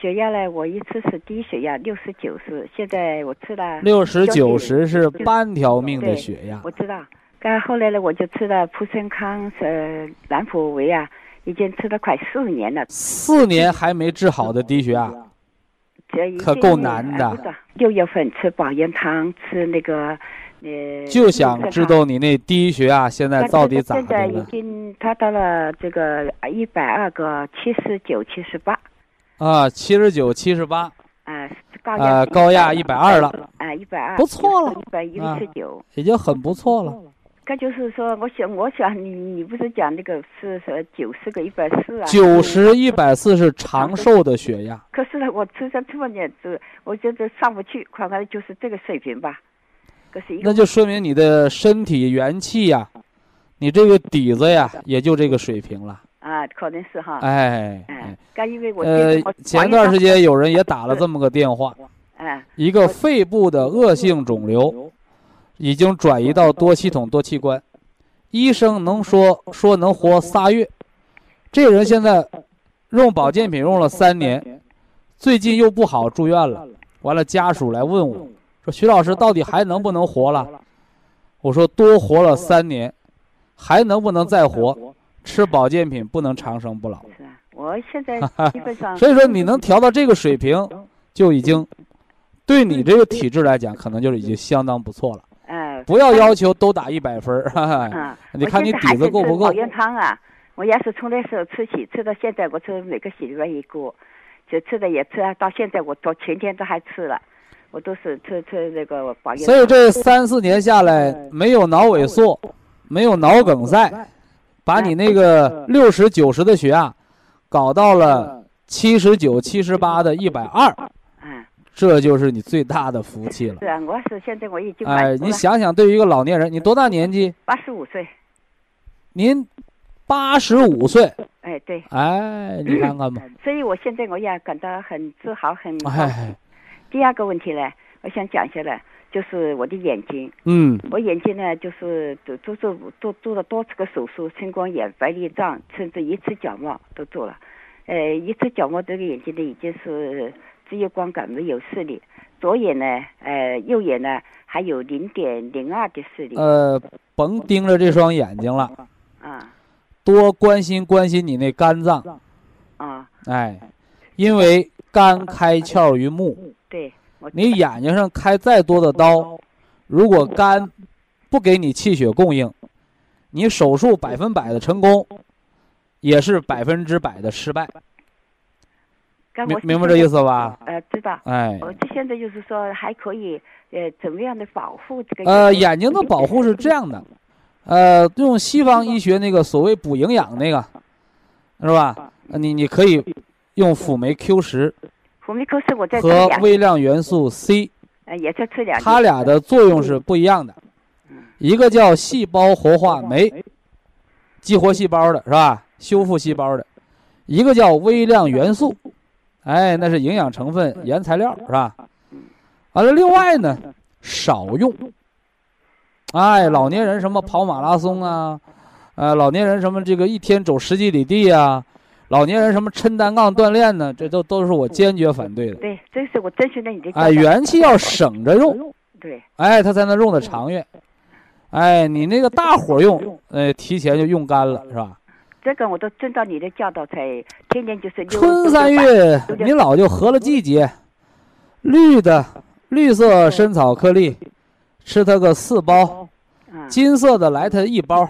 血压呢，我一次是低血压六十九十，现在我吃了。六十九十是半条命的血压。我知道，但后来呢，我就吃了普生康呃兰普维啊，已经吃了快四年了。四年还没治好的低血压。可够难的。六月份吃保元汤，吃那个，呃。就想知道你那低血压现在到底咋的现在已经他到了这个一百二个七十九七十八。啊，七十九七十八。啊，高压。高压一百二了。啊，一百二。不错了。一百一十九。已经很不错了。那就是说，我想，我想你，你不是讲那个是说九十个一百四啊？九十一百四是长寿的血压。可是呢，我吃上这么年子，我觉得上不去，快快就是这个水平吧。可是那就说明你的身体元气呀，你这个底子呀，也就这个水平了。啊，可能是哈。哎。哎。刚因为我呃，前段时间有人也打了这么个电话。哎。一个肺部的恶性肿瘤。已经转移到多系统多器官，医生能说说能活仨月，这人现在用保健品用了三年，最近又不好住院了，完了家属来问我，说徐老师到底还能不能活了？我说多活了三年，还能不能再活？吃保健品不能长生不老。我现在基本上。所以说你能调到这个水平，就已经对你这个体质来讲，可能就是已经相当不错了。不要要求都打一百分儿，嗯，你看你底子够不够？保元汤啊，我也是从那时候吃起，吃到现在，我吃每个星期一个，就吃的也吃啊，到现在我到前天都还吃了，我都是吃吃那个。所以这三四年下来，没有脑萎缩，没有脑梗塞，把你那个六十九十的血压，搞到了七十九七十八的一百二。这就是你最大的福气了。是啊，我是现在我已经哎，你想想，对于一个老年人，你多大年纪？八十五岁。您八十五岁？哎，对。哎，你看看吧。所以我现在我也感到很自豪，很。哎。第二个问题呢，我想讲一下呢，就是我的眼睛。嗯。我眼睛呢，就是都都做做做了多次个手术，青光眼、白内障，甚至一次角膜都做了。呃，一次角膜这个眼睛呢，已经是。只有光感没有视力，左眼呢，呃，右眼呢还有零点零二的视力。呃，甭盯着这双眼睛了，啊，多关心关心你那肝脏。啊，哎，因为肝开窍于目，对，你眼睛上开再多的刀，如果肝不给你气血供应，你手术百分百的成功，也是百分之百的失败。明明白这意思吧？呃，知道。哎，我这现在就是说还可以，呃，怎么样的保护这个？呃，眼睛的保护是这样的，呃，用西方医学那个所谓补营养那个，是吧？呃你你可以用辅酶 Q 十辅酶 Q 十我在和，微量元素 C，呃，也在吃两。它俩的作用是不一样的，一个叫细胞活化酶，激活细胞的是吧？修复细胞的，一个叫微量元素，哎，那是营养成分、原材料是吧？完了，另外呢，少用。哎，老年人什么跑马拉松啊，呃，老年人什么这个一天走十几里地啊，老年人什么抻单杠锻炼呢，这都都是我坚决反对的。对，这是我遵循了你的哎，元气要省着用。对，哎，它才能用的长远。哎，你那个大伙用，呃，提前就用干了，是吧？这个我都遵照你的教导，才天天就是溜春三月，你老就合了季节，绿的绿色参草颗粒，吃它个四包，啊。金色的来它一包，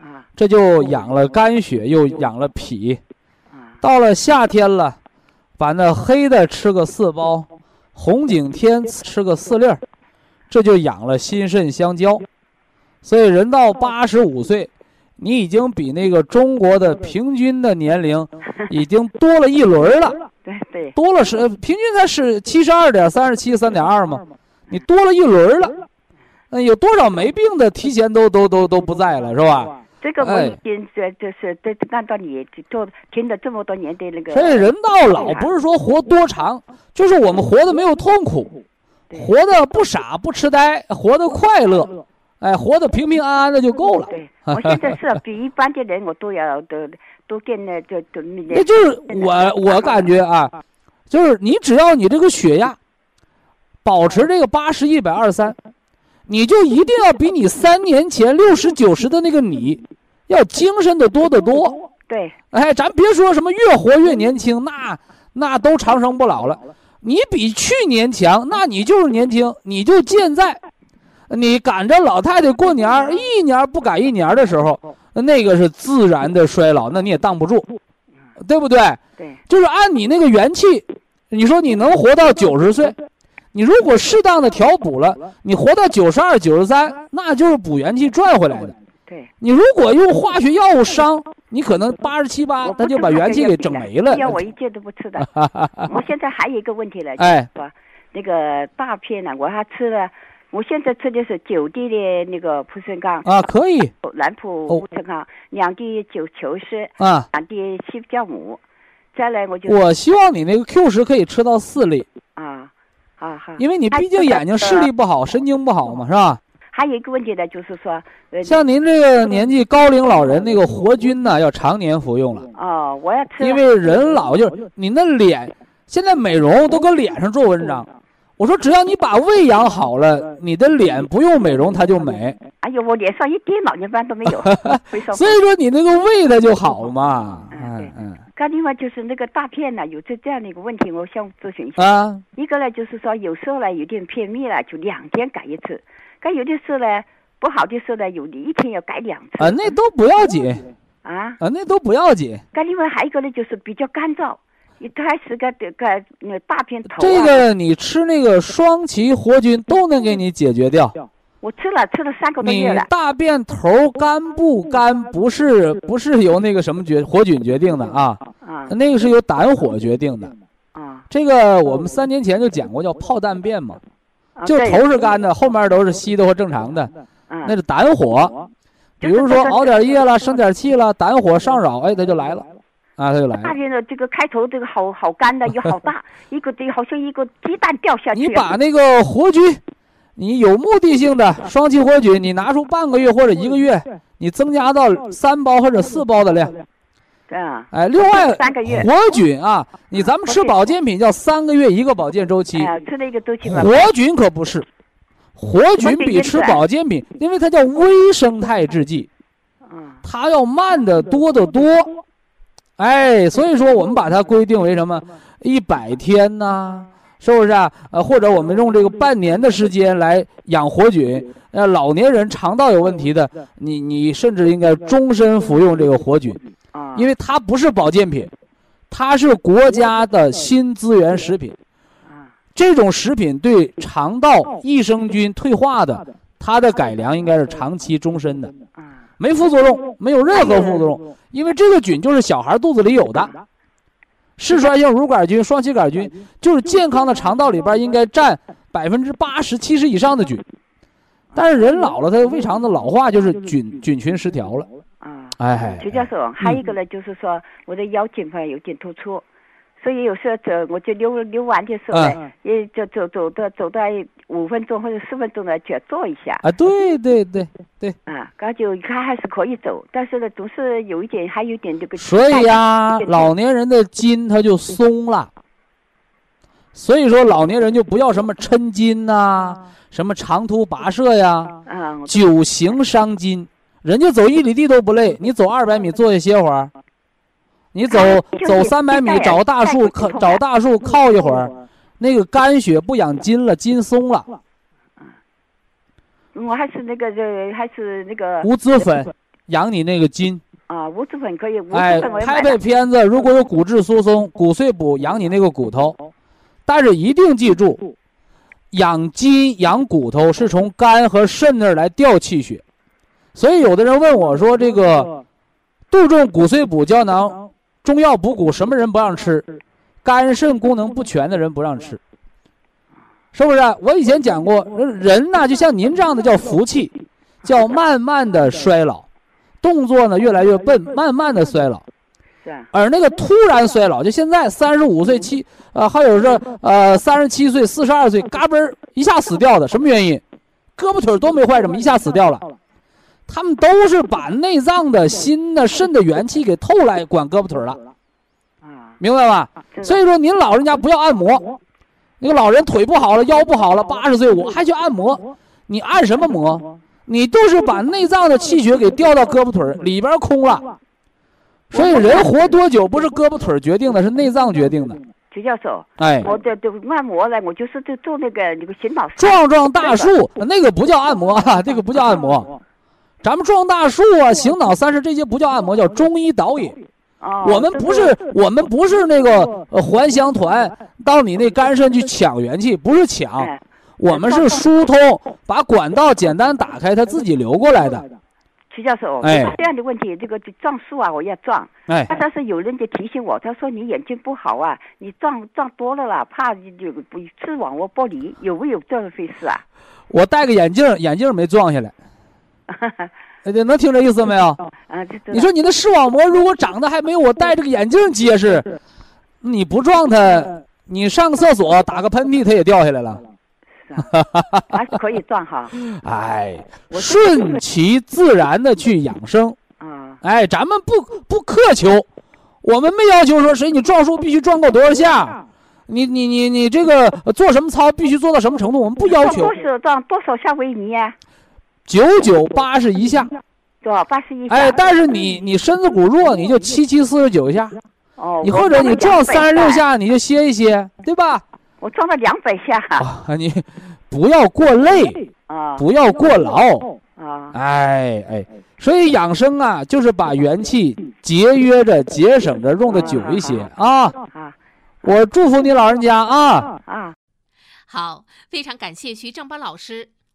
啊。这就养了肝血，又养了脾。啊。到了夏天了，把那黑的吃个四包，红景天吃个四粒儿，这就养了心肾相交。所以人到八十五岁，你已经比那个中国的平均的年龄已经多了一轮了，对对。多了是呃平均才是七十二点三十七三点二嘛，你多了一轮了。那有多少没病的提前都都都都不在了，是吧？这个我哎。已经这就是这按照你做听了这么多年的那个，所以人到老不是说活多长，就是我们活的没有痛苦，活的不傻不痴呆，活的快乐，哎，活得平平安安的就够了。对，我现在是 比一般的人我都要都都跟那就都那就是我我感觉啊，就是你只要你这个血压保持这个八十一百二三，你就一定要比你三年前六十九十的那个你要精神的多得多。对哎，咱别说什么越活越年轻，那那都长生不老了。你比去年强，那你就是年轻，你就健在。你赶着老太太过年儿，一年儿不赶一年儿的时候，那个是自然的衰老，那你也挡不住，对不对？对就是按你那个元气，你说你能活到九十岁，你如果适当的调补了，你活到九十二、九十三，那就是补元气赚回来的。对，你如果用化学药物伤，你可能八十七八他就把元气给整没了。药我一件都不吃的。我现在还有一个问题了，哎，说那个大片呢，我还吃了。我现在吃的是九滴的那个普参康，啊，可以南普哦普参康，两滴九球丝，啊。两滴西酵母，再来我就我希望你那个 Q 十可以吃到四粒，啊啊好。因为你毕竟眼睛视力不好，神经不好嘛，是吧？还有一个问题呢，就是说，呃，像您这个年纪高龄老人，那个活菌呢要常年服用了，哦，我要吃，因为人老就是你那脸，现在美容都搁脸上做文章。我说只要你把胃养好了，你的脸不用美容它就美。哎呦，我脸上一点老年斑都没有？所以说你那个胃它就好嘛。嗯嗯刚另外就是那个大片呢，有这这样的一个问题，我想咨询一下。啊，一个呢，就是说有时候呢有点便秘了，就两天改一次；该有的时候呢不好的时候呢，有的一天要改两次。啊，那都不要紧啊，啊，那都不要紧。该另外还有一个呢，就是比较干燥，一开始个这个那大片头、啊。这个你吃那个双歧活菌都能给你解决掉。我吃了吃了三个多你月了。大便头干不干不是不是由那个什么决活菌决定的啊，啊那个是由胆火决定的。啊这个我们三年前就讲过，叫泡蛋便嘛，啊！就头是干的，后面都是稀的或正常的，啊那是胆火。比如说熬点夜了，生点气了，胆火上扰，哎，它就来了，啊，它就来了。大便的这个开头这个好好干的又好大，一个这好像一个鸡蛋掉下去。你把那个活菌，你有目的性的双歧活菌，你拿出半个月或者一个月，你增加到三包或者四包的量。对啊哎，另外三个月活菌啊，你咱们吃保健品叫三个月一个保健周期哎，吃了一个周期吧。活菌可不是，活菌比吃保健品，因为它叫微生态制剂，嗯它要慢的多得多。哎，所以说我们把它规定为什么一百天呢、是不是啊？呃，或者我们用这个半年的时间来养活菌。呃，老年人肠道有问题的，你你甚至应该终身服用这个活菌，因为它不是保健品，它是国家的新资源食品。这种食品对肠道益生菌退化的，它的改良应该是长期终身的，没副作用，没有任何副作用，因为这个菌就是小孩肚子里有的。嗜酸性乳杆菌、双歧杆菌，就是健康的肠道里边应该占百分之八十、七十以上的菌。但是人老了，他胃肠的老化就是菌菌群失调了。啊。哎，徐教授，还有一个呢，就是说我的腰颈方有点突出，所以有时候走我就溜溜完的时候呢，嗯也就走走到走到五分钟或者十分钟呢，就要坐一下啊，对对对对，啊，刚就看还是可以走，但是呢，总是有一点还有点这个。所以呀，老年人的筋他就松了。所以说，老年人就不要什么抻筋呐、什么长途跋涉呀，啊，久行伤筋。人家走一里地都不累，你走二百米坐下歇会儿，你走走三百米找大树靠找大树靠一会儿，那个肝血不养筋了，筋松了。我还是那个呃，还是那个无籽粉养你那个筋。啊，无籽粉可以，无哎拍。拍片子，如果有骨质疏松、骨碎补，养你那个骨头。但是一定记住，养筋养骨头是从肝和肾那儿来调气血。所以有的人问我说：“这个杜仲骨碎补胶囊，中药补骨，什么人不让吃？肝肾功能不全的人不让吃，是不是？我以前讲过，人呢就像您这样的叫福气，叫慢慢的衰老，动作呢越来越笨，慢慢的衰老。而那个突然衰老，就现在三十五岁七，呃，还有是呃三十七岁、四十二岁，嘎嘣儿一下死掉的，什么原因？胳膊腿儿都没坏，怎么一下死掉了？他们都是把内脏的心的、肾的元气给透来管胳膊腿了，啊，明白吧？所以说，您老人家不要按摩，那个老人腿不好了，腰不好了，八十岁我还去按摩，你按什么摩？你都是把内脏的气血给调到胳膊腿儿里边空了。所以人活多久不是胳膊腿儿决定的，是内脏决定的。徐教授，哎，我的这按摩呢，我就是做做那个那个醒脑山撞撞大树那个不叫按摩啊，这个不叫按摩。咱们撞大树啊、醒脑三十这些不叫按摩，叫中医导引。哦，我们不是我们不是那个呃还乡团到你那肝肾去抢元气，不是抢，哎，我们是疏通，把管道简单打开，它自己流过来的。徐教授，哎。这样的问题，这个撞树啊，我要撞，哎，但是有人就提醒我，他说你眼睛不好啊，你撞撞多了啦，怕就就不视网膜剥离，有没有这回事啊？我戴个眼镜，眼镜没撞下来，哎这能听这意思没有？你说你的视网膜如果长得还没有我戴这个眼镜结实，你不撞它，你上个厕所打个喷嚏，它也掉下来了。还是可以撞哈 哎，顺其自然的去养生。啊哎，咱们不不苛求，我们没要求说谁你撞树必须撞够多少下，你你你你这个呃做什么操必须做到什么程度，我们不要求多。少撞多少下维尼啊？九九八十一下，多少八十一下？哎，但是你你身子骨弱，你就七七四十九下，哦，你或者你撞三十六下，你就歇一歇，对吧？我撞了两百下啊，你不要过累，啊不要过劳。啊哎哎，所以养生啊，就是把元气节约着、节省着，用的久一些啊。啊我祝福你老人家啊！啊！好，非常感谢徐正邦老师，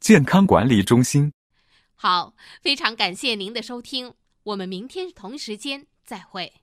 健康管理中心”。好，非常感谢您的收听，我们明天同时间再会。